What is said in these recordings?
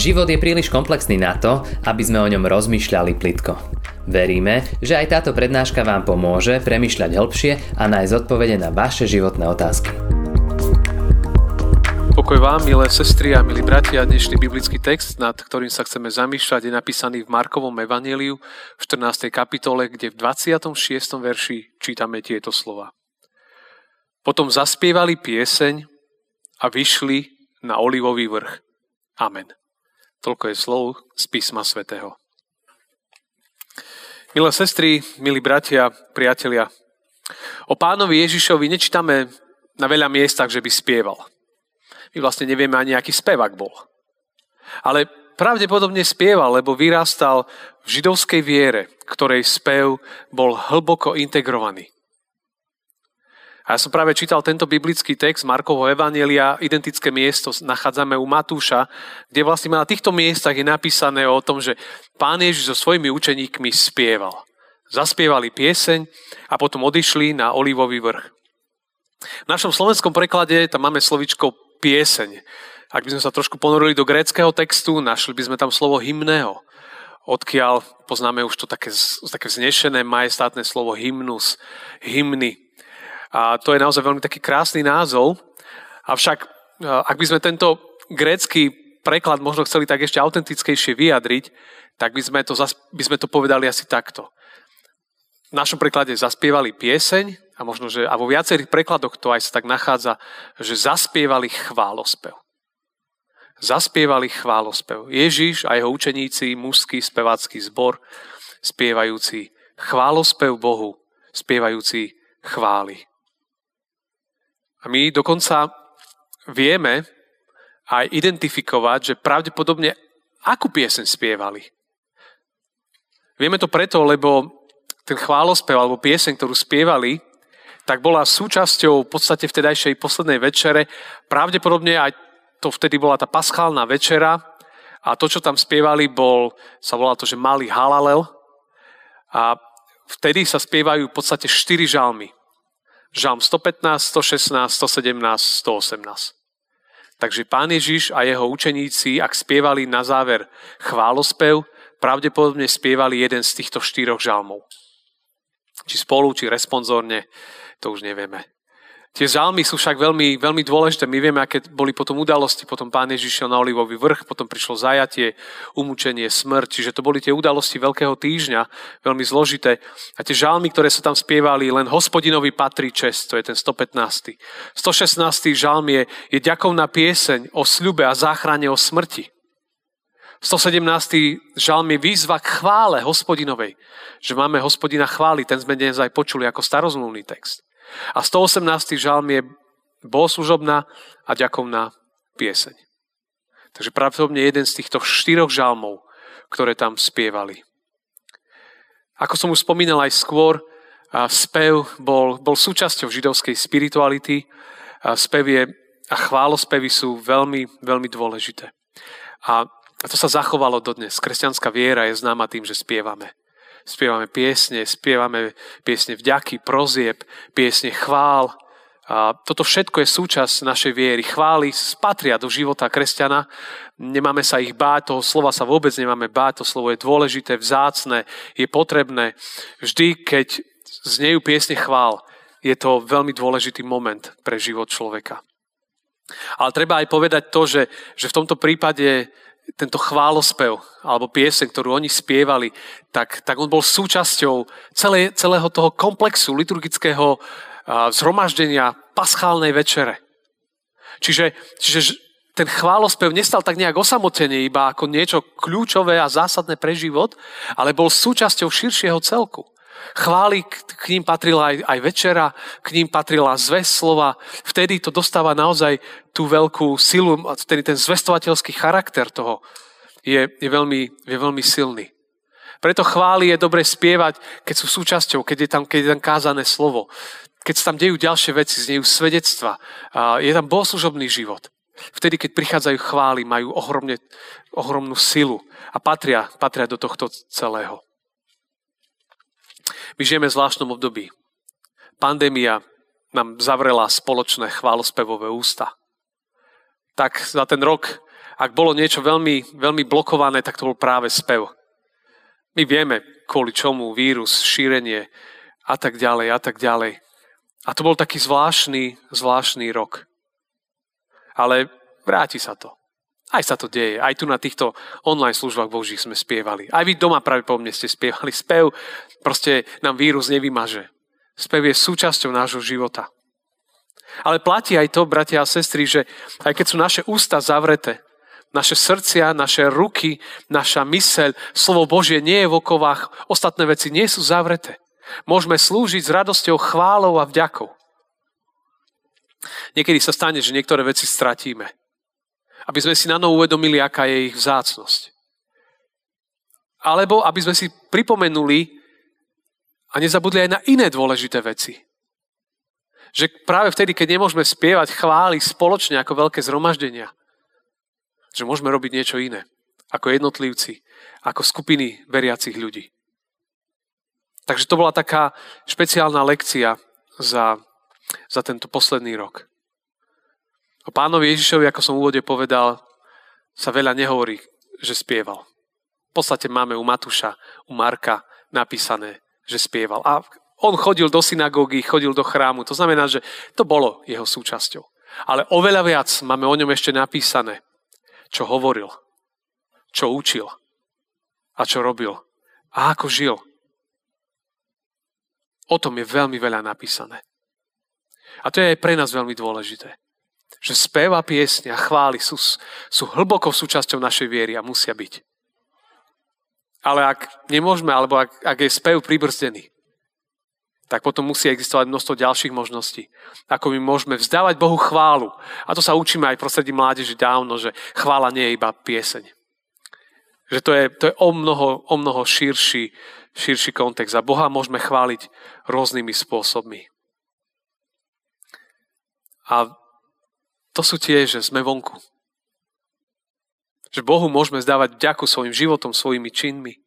Život je príliš komplexný na to, aby sme o ňom rozmýšľali plitko. Veríme, že aj táto prednáška vám pomôže premyšľať hĺbšie a nájsť odpovede na vaše životné otázky. Pokoj vám, milé sestry a milí bratia, dnešný biblický text, nad ktorým sa chceme zamýšľať, je napísaný v Markovom evaníliu v 14. kapitole, kde v 26. verši čítame tieto slova. Potom zaspievali pieseň a vyšli na olivový vrch. Amen. Toľko je slov z písma svätého. Milé sestry, milí bratia, priatelia, o pánovi Ježišovi nečítame na veľa miestach, že by spieval. My vlastne nevieme ani, aký spevák bol. Ale pravdepodobne spieval, lebo vyrastal v židovskej viere, ktorej spev bol hlboko integrovaný. A ja som práve čítal tento biblický text Markovho Evanielia, identické miesto nachádzame u Matúša, kde vlastne na týchto miestach je napísané o tom, že pán Ježiš so svojimi učeníkmi spieval. Zaspievali pieseň a potom odišli na Olivový vrch. V našom slovenskom preklade tam máme slovičko pieseň. Ak by sme sa trošku ponorili do gréckého textu, našli by sme tam slovo hymného, odkiaľ poznáme už to také, také vznešené, majestátne slovo hymnus, hymny. A to je naozaj veľmi taký krásny názov. Avšak, ak by sme tento grécky preklad možno chceli tak ešte autentickejšie vyjadriť, tak by sme to, by sme to povedali asi takto. V našom preklade zaspievali pieseň a možno, že a vo viacerých prekladoch to aj sa tak nachádza, že zaspievali chválospev. Zaspievali chválospev. Ježiš a jeho učeníci, mužský spevácky zbor, spievajúci chválospev Bohu, spievajúci chvály. A my dokonca vieme aj identifikovať, že pravdepodobne akú pieseň spievali. Vieme to preto, lebo ten chválospev alebo pieseň, ktorú spievali, tak bola súčasťou v podstate vtedajšej poslednej večere. Pravdepodobne aj to vtedy bola tá paschálna večera a to, čo tam spievali, bol, sa volá to, že malý halalel. A vtedy sa spievajú v podstate štyri žalmy. Žalm 115, 116, 117, 118. Takže pán Ježiš a jeho učeníci, ak spievali na záver chválospev, pravdepodobne spievali jeden z týchto štyroch žalmov. Či spolu, či responsórne, to už nevieme. Tie žalmy sú však veľmi, veľmi dôležité. My vieme, aké boli potom udalosti. Potom pán Ježiš na Olivový vrch, potom prišlo zajatie, umúčenie, smrť. Čiže to boli tie udalosti Veľkého týždňa, veľmi zložité. A tie žalmy, ktoré sa tam spievali, len hospodinovi patrí čest, to je ten 115. 116. žalm je, je ďakovná pieseň o sľube a záchrane o smrti. 117. žalm je výzva k chvále hospodinovej, že máme hospodina chváli, ten sme dnes aj počuli ako starozmluvný text. A 118. žalm je bohoslužobná a ďakovná pieseň. Takže pravdepodobne jeden z týchto štyroch žalmov, ktoré tam spievali. Ako som už spomínal aj skôr, spev bol, bol súčasťou židovskej spirituality. Spev je, a chválospevy sú veľmi, veľmi dôležité. A to sa zachovalo dodnes. Kresťanská viera je známa tým, že spievame spievame piesne, spievame piesne vďaky, prozieb, piesne chvál. A toto všetko je súčasť našej viery. Chvály spatria do života kresťana. Nemáme sa ich báť, toho slova sa vôbec nemáme báť, to slovo je dôležité, vzácne, je potrebné. Vždy, keď znejú piesne chvál, je to veľmi dôležitý moment pre život človeka. Ale treba aj povedať to, že, že v tomto prípade tento chválospev alebo piese, ktorú oni spievali, tak, tak on bol súčasťou celé, celého toho komplexu liturgického zhromaždenia paschálnej večere. Čiže, čiže ten chválospev nestal tak nejak osamotene iba ako niečo kľúčové a zásadné pre život, ale bol súčasťou širšieho celku. Chváli, k ním patrila aj, aj večera, k ním patrila zväz slova. Vtedy to dostáva naozaj tú veľkú silu, vtedy ten zvestovateľský charakter toho je, je, veľmi, je veľmi silný. Preto chváli je dobre spievať, keď sú súčasťou, keď je tam, keď je tam kázané slovo. Keď sa tam dejú ďalšie veci, znejú svedectva. Je tam bohoslužobný život. Vtedy, keď prichádzajú chvály, majú ohromne, ohromnú silu a patria, patria do tohto celého. My žijeme v zvláštnom období. Pandémia nám zavrela spoločné chválospevové ústa. tak za ten rok, ak bolo niečo veľmi, veľmi blokované, tak to bol práve spev. My vieme, kvôli čomu vírus, šírenie a tak ďalej a tak ďalej. A to bol taký zvláštny, zvláštny rok. Ale vráti sa to. Aj sa to deje. Aj tu na týchto online službách Božích sme spievali. Aj vy doma práve po mne ste spievali. Spev proste nám vírus nevymaže. Spev je súčasťou nášho života. Ale platí aj to, bratia a sestry, že aj keď sú naše ústa zavreté, naše srdcia, naše ruky, naša myseľ, slovo Božie nie je v okovách, ostatné veci nie sú zavreté. Môžeme slúžiť s radosťou, chválou a vďakou. Niekedy sa stane, že niektoré veci stratíme aby sme si na novo uvedomili, aká je ich vzácnosť. Alebo aby sme si pripomenuli a nezabudli aj na iné dôležité veci. Že práve vtedy, keď nemôžeme spievať chvály spoločne ako veľké zhromaždenia, že môžeme robiť niečo iné, ako jednotlivci, ako skupiny veriacich ľudí. Takže to bola taká špeciálna lekcia za, za tento posledný rok. O pánovi Ježišovi, ako som v úvode povedal, sa veľa nehovorí, že spieval. V podstate máme u Matúša, u Marka napísané, že spieval. A on chodil do synagógy, chodil do chrámu. To znamená, že to bolo jeho súčasťou. Ale oveľa viac máme o ňom ešte napísané, čo hovoril, čo učil a čo robil a ako žil. O tom je veľmi veľa napísané. A to je aj pre nás veľmi dôležité že spev a piesne a chvály sú, sú hlboko súčasťou našej viery a musia byť. Ale ak nemôžeme, alebo ak, ak je spev pribrzdený, tak potom musí existovať množstvo ďalších možností. Ako my môžeme vzdávať Bohu chválu. A to sa učíme aj prostredí mládeži dávno, že chvála nie je iba pieseň. Že to je, to je o mnoho, o mnoho širší, širší kontext. A Boha môžeme chváliť rôznymi spôsobmi. A to sú tie, že sme vonku. Že Bohu môžeme zdávať vďaku svojim životom, svojimi činmi.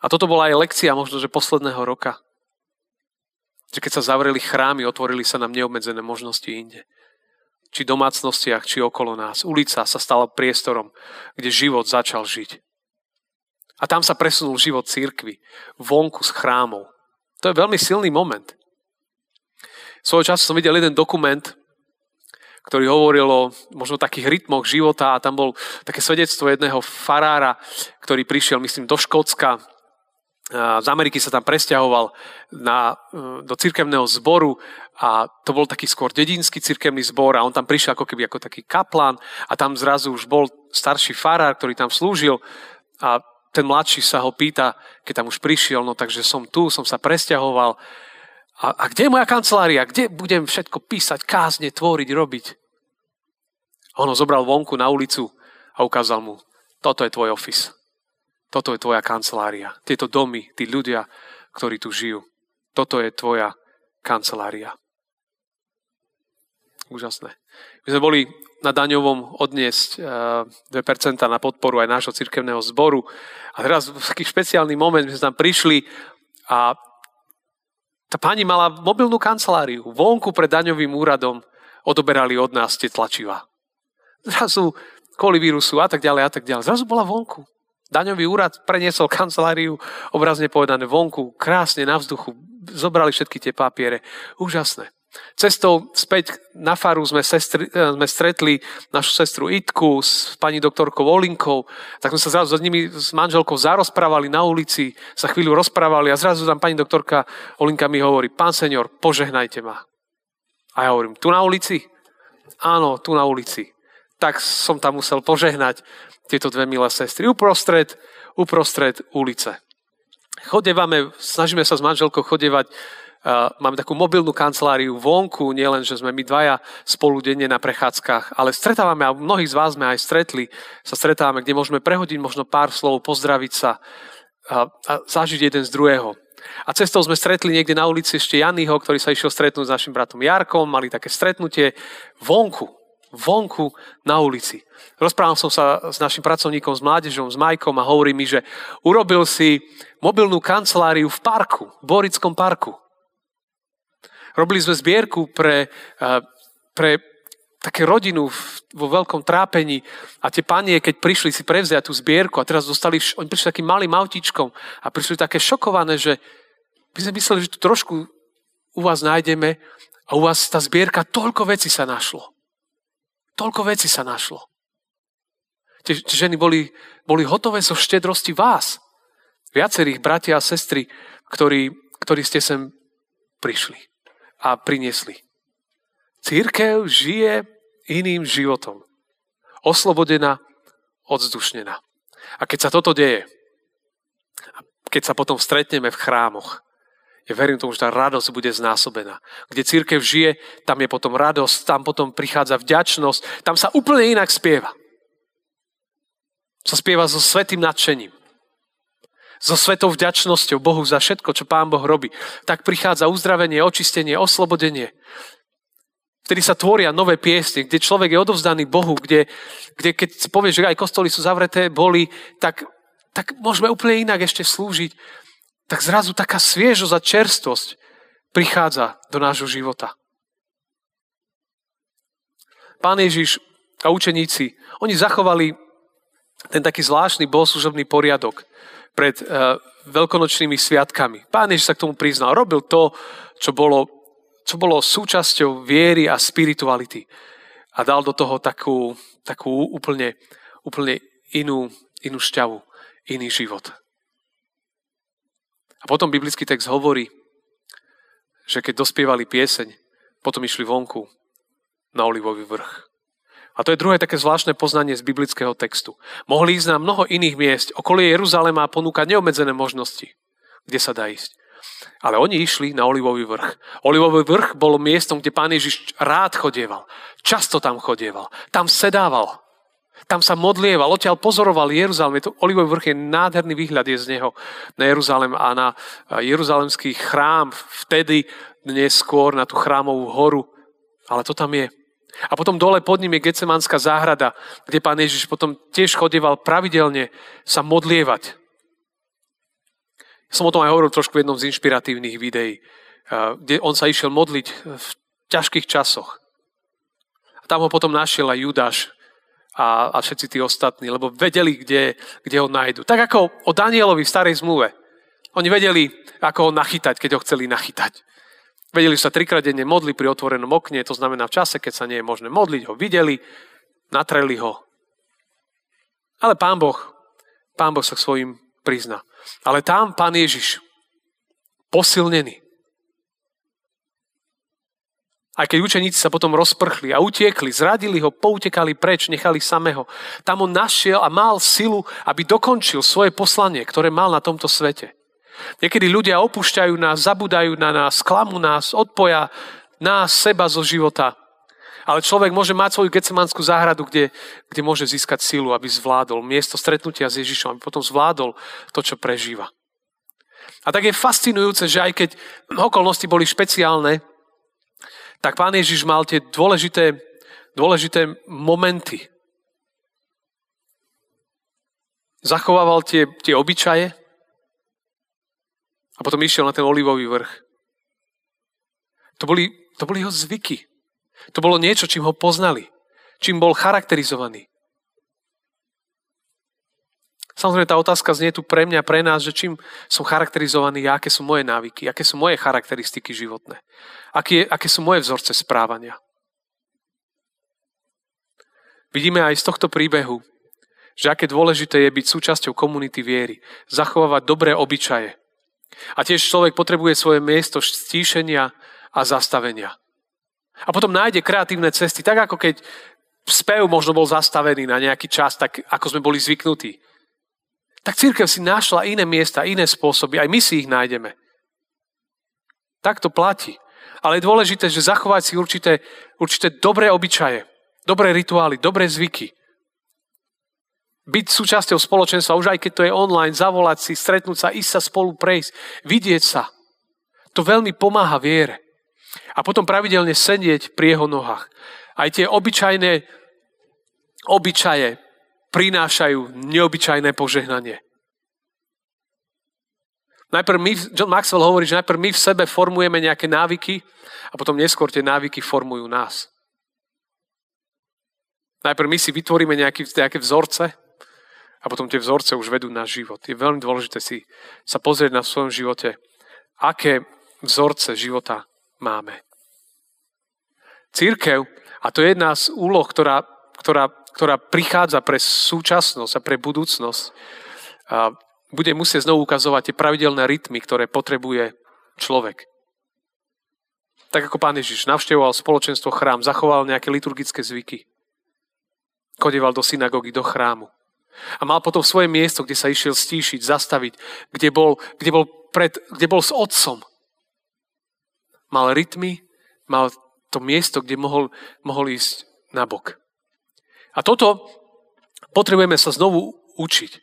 A toto bola aj lekcia možno, že posledného roka. Že keď sa zavreli chrámy, otvorili sa nám neobmedzené možnosti inde. Či domácnostiach, či okolo nás. Ulica sa stala priestorom, kde život začal žiť. A tam sa presunul život církvy, vonku z chrámov. To je veľmi silný moment. Svojho času som videl jeden dokument, ktorý hovoril o možno takých rytmoch života a tam bol také svedectvo jedného farára, ktorý prišiel, myslím, do Škótska. Z Ameriky sa tam presťahoval na, e, do cirkevného zboru a to bol taký skôr dedinský cirkevný zbor a on tam prišiel ako keby ako taký kaplán a tam zrazu už bol starší farár, ktorý tam slúžil a ten mladší sa ho pýta, keď tam už prišiel, no takže som tu, som sa presťahoval a, a kde je moja kancelária? Kde budem všetko písať, kázne, tvoriť, robiť? On ho zobral vonku na ulicu a ukázal mu, toto je tvoj office. Toto je tvoja kancelária. Tieto domy, tí ľudia, ktorí tu žijú. Toto je tvoja kancelária. Úžasné. My sme boli na daňovom odniesť 2% eh, na podporu aj nášho cirkevného zboru. A teraz taký špeciálny moment, my sme tam prišli a tá pani mala mobilnú kanceláriu. Vonku pred daňovým úradom odoberali od nás tie tlačiva. Zrazu kvôli vírusu a tak ďalej a tak ďalej. Zrazu bola vonku. Daňový úrad preniesol kanceláriu, obrazne povedané vonku, krásne na vzduchu. Zobrali všetky tie papiere. Úžasné. Cestou späť na faru sme, sestri, eh, sme stretli našu sestru Itku s pani doktorkou Olinkou, tak sme sa zrazu s nimi s manželkou zarozprávali na ulici, sa chvíľu rozprávali a zrazu tam pani doktorka Olinka mi hovorí, pán senior, požehnajte ma. A ja hovorím, tu na ulici? Áno, tu na ulici. Tak som tam musel požehnať tieto dve milé sestry uprostred, uprostred ulice. Chodevame, snažíme sa s manželkou chodevať máme takú mobilnú kanceláriu vonku, nielen, že sme my dvaja spolu denne na prechádzkach, ale stretávame, a mnohých z vás sme aj stretli, sa stretávame, kde môžeme prehodiť možno pár slov, pozdraviť sa a, a zažiť jeden z druhého. A cestou sme stretli niekde na ulici ešte Janyho, ktorý sa išiel stretnúť s našim bratom Jarkom, mali také stretnutie vonku, vonku na ulici. Rozprával som sa s našim pracovníkom, s mládežom, s Majkom a hovorí mi, že urobil si mobilnú kanceláriu v parku, v Borickom parku. Robili sme zbierku pre, pre také rodinu vo veľkom trápení a tie panie, keď prišli si prevziať tú zbierku a teraz dostali, oni prišli takým malým autičkom a prišli také šokované, že my sme mysleli, že tu trošku u vás nájdeme a u vás tá zbierka, toľko veci sa našlo. Toľko veci sa našlo. Tie, ženy boli, boli hotové zo štedrosti vás. Viacerých bratia a sestry, ktorí, ktorí ste sem prišli a priniesli. Církev žije iným životom. Oslobodená, odzdušnená. A keď sa toto deje, keď sa potom stretneme v chrámoch, ja verím tomu, že tá radosť bude znásobená. Kde církev žije, tam je potom radosť, tam potom prichádza vďačnosť, tam sa úplne inak spieva. Sa spieva so svetým nadšením. So svetou vďačnosťou Bohu za všetko, čo Pán Boh robí. Tak prichádza uzdravenie, očistenie, oslobodenie. Vtedy sa tvoria nové piesne, kde človek je odovzdaný Bohu, kde, kde keď si povie, že aj kostoly sú zavreté, boli, tak, tak môžeme úplne inak ešte slúžiť. Tak zrazu taká sviežosť a čerstvosť prichádza do nášho života. Pán Ježiš a učeníci, oni zachovali ten taký zvláštny bohoslužobný poriadok pred uh, veľkonočnými sviatkami. Pán Ježiš sa k tomu priznal. Robil to, čo bolo čo bolo súčasťou viery a spirituality. A dal do toho takú, takú úplne, úplne inú, inú šťavu, iný život. A potom biblický text hovorí, že keď dospievali pieseň, potom išli vonku na olivový vrch. A to je druhé také zvláštne poznanie z biblického textu. Mohli ísť na mnoho iných miest okolie Jeruzalema a ponúkať neobmedzené možnosti, kde sa dá ísť. Ale oni išli na Olivový vrch. Olivový vrch bol miestom, kde pán Ježiš rád chodieval. Často tam chodieval. Tam sedával. Tam sa modlieval, odtiaľ pozoroval Jeruzalém. To Olivový vrch je nádherný výhľad je z neho na Jeruzalém a na Jeruzalemský chrám. Vtedy dnes skôr na tú chrámovú horu. Ale to tam je. A potom dole pod ním je Gecemanská záhrada, kde pán Ježiš potom tiež chodieval pravidelne sa modlievať. Som o tom aj hovoril trošku v jednom z inšpiratívnych videí, kde on sa išiel modliť v ťažkých časoch. A tam ho potom našiel aj Judáš a, a všetci tí ostatní, lebo vedeli, kde, kde ho nájdu. Tak ako o Danielovi v starej zmluve. Oni vedeli, ako ho nachytať, keď ho chceli nachytať. Vedeli, sa trikrát denne modli pri otvorenom okne, to znamená v čase, keď sa nie je možné modliť, ho videli, natreli ho. Ale pán Boh, pán Boh sa k svojim prizná. Ale tam pán Ježiš, posilnený. Aj keď učeníci sa potom rozprchli a utiekli, zradili ho, poutekali preč, nechali samého. Tam on našiel a mal silu, aby dokončil svoje poslanie, ktoré mal na tomto svete. Niekedy ľudia opúšťajú nás, zabudajú na nás, klamú nás, odpoja nás, seba zo života. Ale človek môže mať svoju gecemanskú záhradu, kde, kde môže získať silu, aby zvládol miesto stretnutia s Ježišom, aby potom zvládol to, čo prežíva. A tak je fascinujúce, že aj keď okolnosti boli špeciálne, tak pán Ježiš mal tie dôležité, dôležité momenty. Zachovával tie, tie obyčaje a potom išiel na ten olivový vrch. To boli, to boli jeho zvyky. To bolo niečo, čím ho poznali. Čím bol charakterizovaný. Samozrejme, tá otázka znie tu pre mňa, pre nás, že čím som charakterizovaný, aké sú moje návyky, aké sú moje charakteristiky životné, aké, aké sú moje vzorce správania. Vidíme aj z tohto príbehu, že aké dôležité je byť súčasťou komunity viery, zachovávať dobré obyčaje. A tiež človek potrebuje svoje miesto stíšenia a zastavenia. A potom nájde kreatívne cesty, tak ako keď spev možno bol zastavený na nejaký čas, tak ako sme boli zvyknutí. Tak církev si našla iné miesta, iné spôsoby, aj my si ich nájdeme. Tak to platí. Ale je dôležité, že zachovať si určité, určité dobré obyčaje, dobré rituály, dobré zvyky. Byť súčasťou spoločenstva, už aj keď to je online, zavolať si, stretnúť sa, ísť sa spolu prejsť, vidieť sa. To veľmi pomáha viere a potom pravidelne sedieť pri jeho nohách. Aj tie obyčajné obyčaje prinášajú neobyčajné požehnanie. Najprv my, John Maxwell hovorí, že najprv my v sebe formujeme nejaké návyky a potom neskôr tie návyky formujú nás. Najprv my si vytvoríme nejaké, nejaké vzorce a potom tie vzorce už vedú náš život. Je veľmi dôležité si sa pozrieť na svojom živote, aké vzorce života máme. Církev, a to je jedna z úloh, ktorá, ktorá, ktorá prichádza pre súčasnosť a pre budúcnosť, a bude musieť znovu ukazovať tie pravidelné rytmy, ktoré potrebuje človek. Tak ako pán Ježiš navštevoval spoločenstvo chrám, zachoval nejaké liturgické zvyky. Kodeval do synagógy, do chrámu. A mal potom svoje miesto, kde sa išiel stíšiť, zastaviť, kde bol, kde bol, pred, kde bol s otcom. Mal rytmy, mal to miesto, kde mohol, mohol ísť na bok. A toto potrebujeme sa znovu učiť.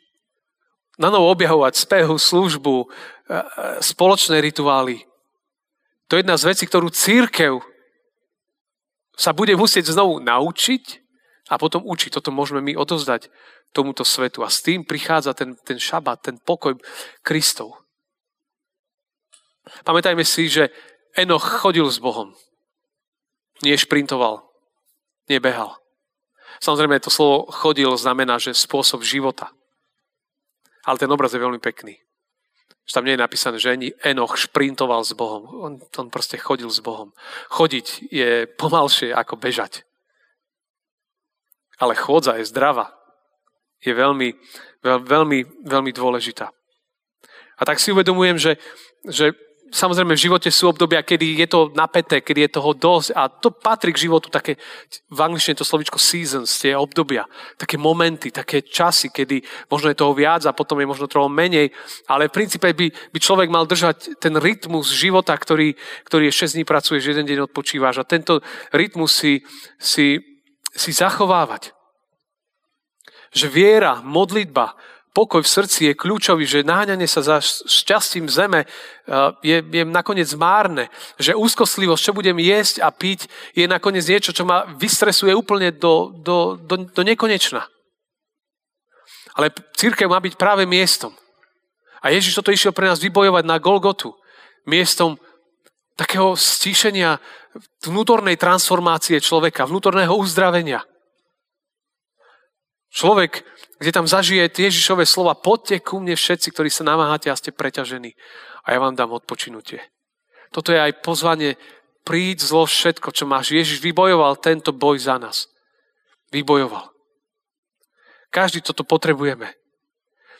Na novo objavovať spehu, službu, e, e, spoločné rituály, to je jedna z vecí, ktorú církev sa bude musieť znovu naučiť a potom učiť. Toto môžeme my odozdať tomuto svetu. A s tým prichádza ten, ten šabat, ten pokoj Kristov. Pamätajme si, že Enoch chodil s Bohom. Nie šprintoval, nebehal. Samozrejme, to slovo chodil znamená, že spôsob života. Ale ten obraz je veľmi pekný. Že tam nie je napísané, že Enoch šprintoval s Bohom. On, on proste chodil s Bohom. Chodiť je pomalšie ako bežať. Ale chôdza je zdravá. Je veľmi, veľ, veľmi, veľmi dôležitá. A tak si uvedomujem, že, že Samozrejme, v živote sú obdobia, kedy je to napäté, kedy je toho dosť a to patrí k životu také, v angličtine to slovičko seasons, tie obdobia, také momenty, také časy, kedy možno je toho viac a potom je možno trochu menej, ale v princípe by, by človek mal držať ten rytmus života, ktorý, ktorý je 6 dní pracuješ, jeden deň odpočívaš a tento rytmus si, si, si zachovávať. Že viera, modlitba, pokoj v srdci je kľúčový, že náňanie sa za šťastím zeme eh, je, je nakoniec márne. Že úzkostlivosť, čo budem jesť a piť, je nakoniec niečo, čo ma vystresuje úplne do, do, do, do nekonečna. Ale církev má byť práve miestom. A Ježiš toto išiel pre nás vybojovať na Golgotu. Miestom takého stíšenia vnútornej transformácie človeka, vnútorného uzdravenia. Človek, kde tam zažije Ježišové slova, poďte ku mne všetci, ktorí sa namáhate a ste preťažení a ja vám dám odpočinutie. Toto je aj pozvanie, príď zlo všetko, čo máš. Ježiš vybojoval tento boj za nás. Vybojoval. Každý toto potrebujeme.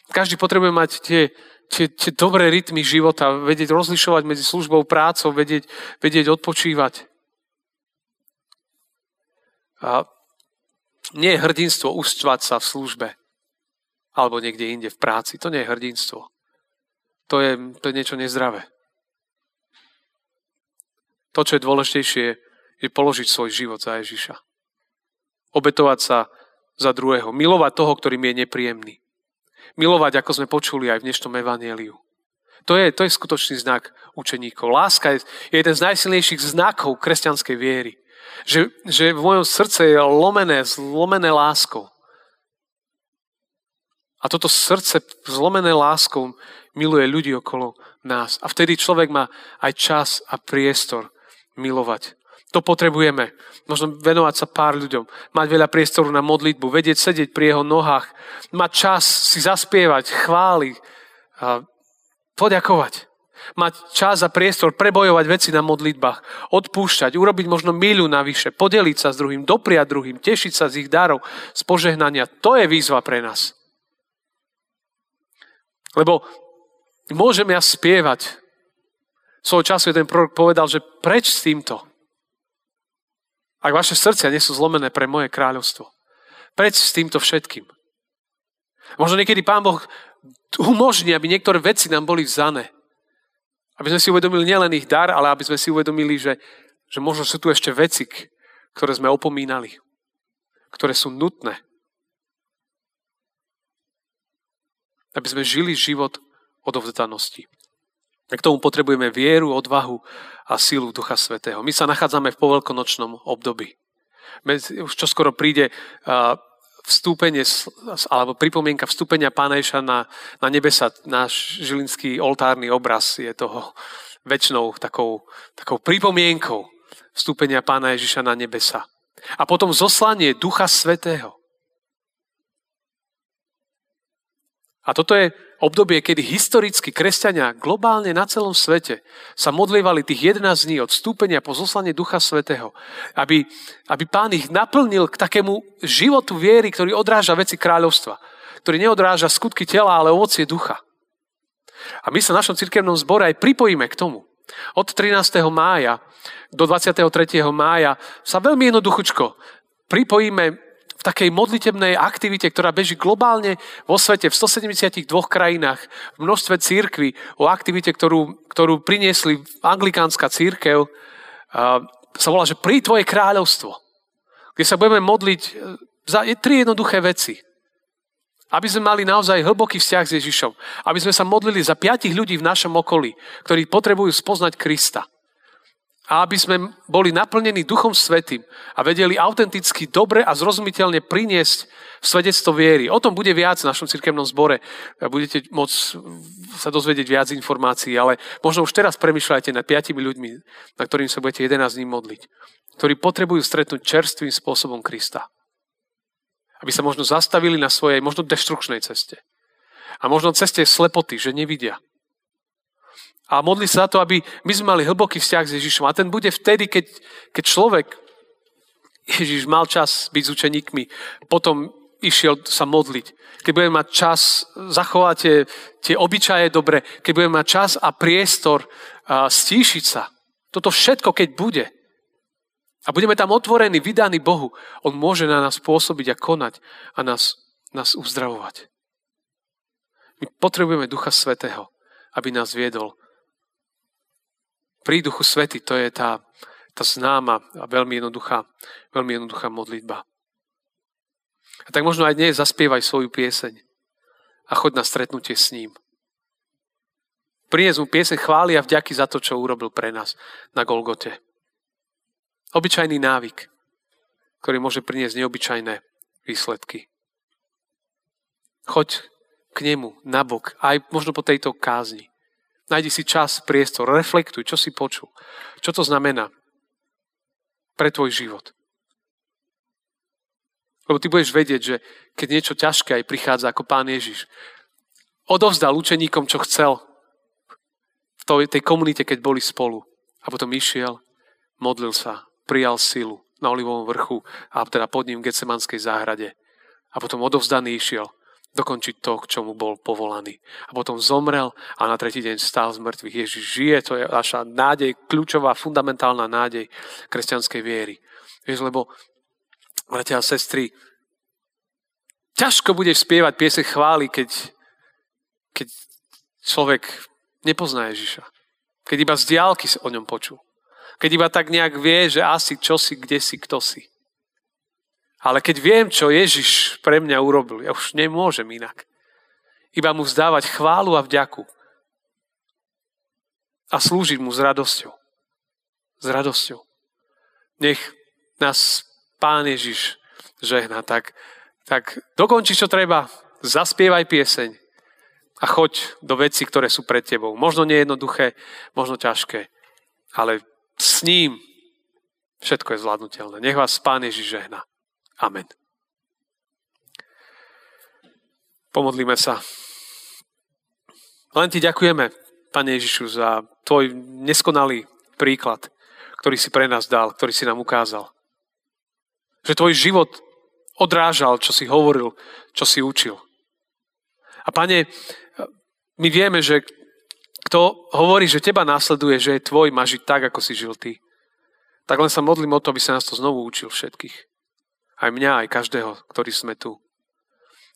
Každý potrebuje mať tie, tie, tie dobré rytmy života, vedieť rozlišovať medzi službou, prácou, vedieť, vedieť odpočívať. A nie je hrdinstvo ustvať sa v službe alebo niekde inde v práci. To nie je hrdinstvo. To je, to je niečo nezdravé. To, čo je dôležitejšie, je položiť svoj život za Ježiša. Obetovať sa za druhého. Milovať toho, ktorý mi je nepríjemný. Milovať, ako sme počuli aj v dnešnom evanieliu. To je, to je skutočný znak učeníkov. Láska je, je jeden z najsilnejších znakov kresťanskej viery. Že, že v mojom srdce je lomené, zlomené láskou. A toto srdce zlomené láskou miluje ľudí okolo nás. A vtedy človek má aj čas a priestor milovať. To potrebujeme. Možno venovať sa pár ľuďom. Mať veľa priestoru na modlitbu. Vedieť sedieť pri jeho nohách. Mať čas si zaspievať, chváliť. A poďakovať mať čas a priestor prebojovať veci na modlitbách, odpúšťať, urobiť možno milu navyše, podeliť sa s druhým, dopriať druhým, tešiť sa z ich darov, z požehnania. To je výzva pre nás. Lebo môžem ja spievať. Svojho času jeden prorok povedal, že preč s týmto. Ak vaše srdcia nie sú zlomené pre moje kráľovstvo. Preč s týmto všetkým. Možno niekedy Pán Boh umožní, aby niektoré veci nám boli vzané. Aby sme si uvedomili nielen ich dar, ale aby sme si uvedomili, že, že možno sú tu ešte veci, ktoré sme opomínali, ktoré sú nutné. Aby sme žili život odovzdanosti. A k tomu potrebujeme vieru, odvahu a silu Ducha Svetého. My sa nachádzame v poveľkonočnom období. Už čoskoro príde vstúpenie, alebo pripomienka vstúpenia Pána Ježa na, na nebesa, náš žilinský oltárny obraz je toho väčšnou takou, takou pripomienkou vstúpenia Pána Ježiša na nebesa. A potom zoslanie Ducha Svetého. A toto je obdobie, kedy historicky kresťania globálne na celom svete sa modlievali tých 11 dní od stúpenia po zoslanie Ducha Svetého, aby, aby pán ich naplnil k takému životu viery, ktorý odráža veci kráľovstva, ktorý neodráža skutky tela, ale ovocie ducha. A my sa v našom cirkevnom zbore aj pripojíme k tomu. Od 13. mája do 23. mája sa veľmi jednoduchučko pripojíme v takej modlitebnej aktivite, ktorá beží globálne vo svete, v 172 krajinách, v množstve církví, o aktivite, ktorú, ktorú priniesli anglikánska církev, sa volá, že pri tvoje kráľovstvo, kde sa budeme modliť e, za tri jednoduché veci. Aby sme mali naozaj hlboký vzťah s Ježišom. Aby sme sa modlili za piatich ľudí v našom okolí, ktorí potrebujú spoznať Krista a aby sme boli naplnení Duchom Svetým a vedeli autenticky, dobre a zrozumiteľne priniesť svedectvo viery. O tom bude viac v našom cirkevnom zbore. Budete môcť sa dozvedieť viac informácií, ale možno už teraz premyšľajte nad piatimi ľuďmi, na ktorým sa budete 11 dní modliť, ktorí potrebujú stretnúť čerstvým spôsobom Krista. Aby sa možno zastavili na svojej, možno deštrukčnej ceste. A možno ceste slepoty, že nevidia a modli sa za to, aby my sme mali hlboký vzťah s Ježišom. A ten bude vtedy, keď, keď človek, Ježiš mal čas byť s učeníkmi, potom išiel sa modliť. Keď budeme mať čas zachovať tie, tie obyčaje dobre, keď budeme mať čas a priestor a stíšiť sa. Toto všetko, keď bude. A budeme tam otvorení, vydaní Bohu. On môže na nás pôsobiť a konať a nás, nás uzdravovať. My potrebujeme Ducha Svetého, aby nás viedol pri Duchu Svety, to je tá, tá známa a veľmi jednoduchá, veľmi jednoduchá modlitba. A tak možno aj dnes zaspievaj svoju pieseň a choď na stretnutie s ním. Prinies mu pieseň chvály a vďaky za to, čo urobil pre nás na Golgote. Obyčajný návyk, ktorý môže priniesť neobyčajné výsledky. Choď k nemu nabok, aj možno po tejto kázni. Najdi si čas, priestor, reflektuj, čo si počul. Čo to znamená pre tvoj život. Lebo ty budeš vedieť, že keď niečo ťažké aj prichádza ako pán Ježiš, odovzdal učeníkom, čo chcel v tej komunite, keď boli spolu. A potom išiel, modlil sa, prijal silu na Olivovom vrchu a teda pod ním v Getsemanskej záhrade. A potom odovzdaný išiel dokončiť to, k čomu bol povolaný. A potom zomrel a na tretí deň stál z mŕtvych. Ježiš žije, to je naša nádej, kľúčová, fundamentálna nádej kresťanskej viery. Vieš, lebo, bratia a sestry, ťažko budeš spievať piese chvály, keď, keď človek nepozná Ježiša. Keď iba z diálky o ňom počul. Keď iba tak nejak vie, že asi čo si, kde si, kto si. Ale keď viem, čo Ježiš pre mňa urobil, ja už nemôžem inak. Iba mu vzdávať chválu a vďaku. A slúžiť mu s radosťou. S radosťou. Nech nás Pán Ježiš žehna. Tak, tak dokonči, čo treba, zaspievaj pieseň a choď do veci, ktoré sú pred tebou. Možno nejednoduché, možno ťažké, ale s ním všetko je zvládnutelné. Nech vás Pán Ježiš žehna. Amen. Pomodlíme sa. Len ti ďakujeme, Pane Ježišu, za tvoj neskonalý príklad, ktorý si pre nás dal, ktorý si nám ukázal. Že tvoj život odrážal, čo si hovoril, čo si učil. A pane, my vieme, že kto hovorí, že teba následuje, že je tvoj, má žiť tak, ako si žil ty. Tak len sa modlím o to, aby sa nás to znovu učil všetkých. Aj mňa, aj každého, ktorý sme tu.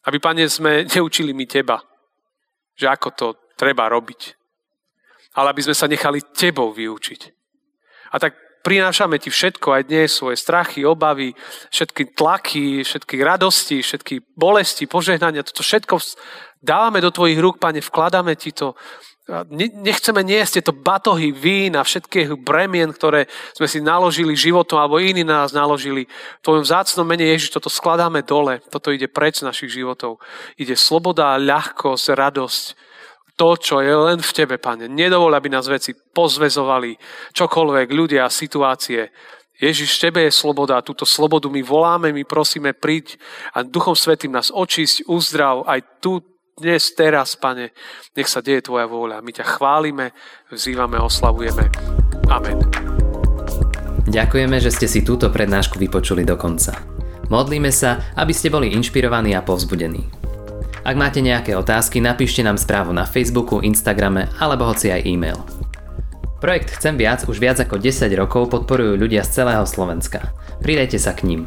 Aby, Pane, sme neučili mi Teba, že ako to treba robiť. Ale aby sme sa nechali Tebou vyučiť. A tak prinášame Ti všetko aj dnes, svoje strachy, obavy, všetky tlaky, všetky radosti, všetky bolesti, požehnania. Toto všetko dávame do Tvojich rúk, Pane, vkladáme Ti to Nechceme niesť tieto batohy vín a všetkých bremien, ktoré sme si naložili životom alebo iní na nás naložili. V tvojom vzácnom mene Ježiš toto skladáme dole. Toto ide preč z našich životov. Ide sloboda, ľahkosť, radosť. To, čo je len v Tebe, Pane. Nedovol, aby nás veci pozvezovali. Čokoľvek, ľudia, situácie. Ježiš, Tebe je sloboda túto slobodu my voláme, my prosíme, príď a Duchom Svetým nás očisť, uzdrav aj tu, dnes, teraz, Pane. Nech sa deje Tvoja vôľa. My ťa chválime, vzývame, oslavujeme. Amen. Ďakujeme, že ste si túto prednášku vypočuli do konca. Modlíme sa, aby ste boli inšpirovaní a povzbudení. Ak máte nejaké otázky, napíšte nám správu na Facebooku, Instagrame alebo hoci aj e-mail. Projekt Chcem viac už viac ako 10 rokov podporujú ľudia z celého Slovenska. Pridajte sa k ním.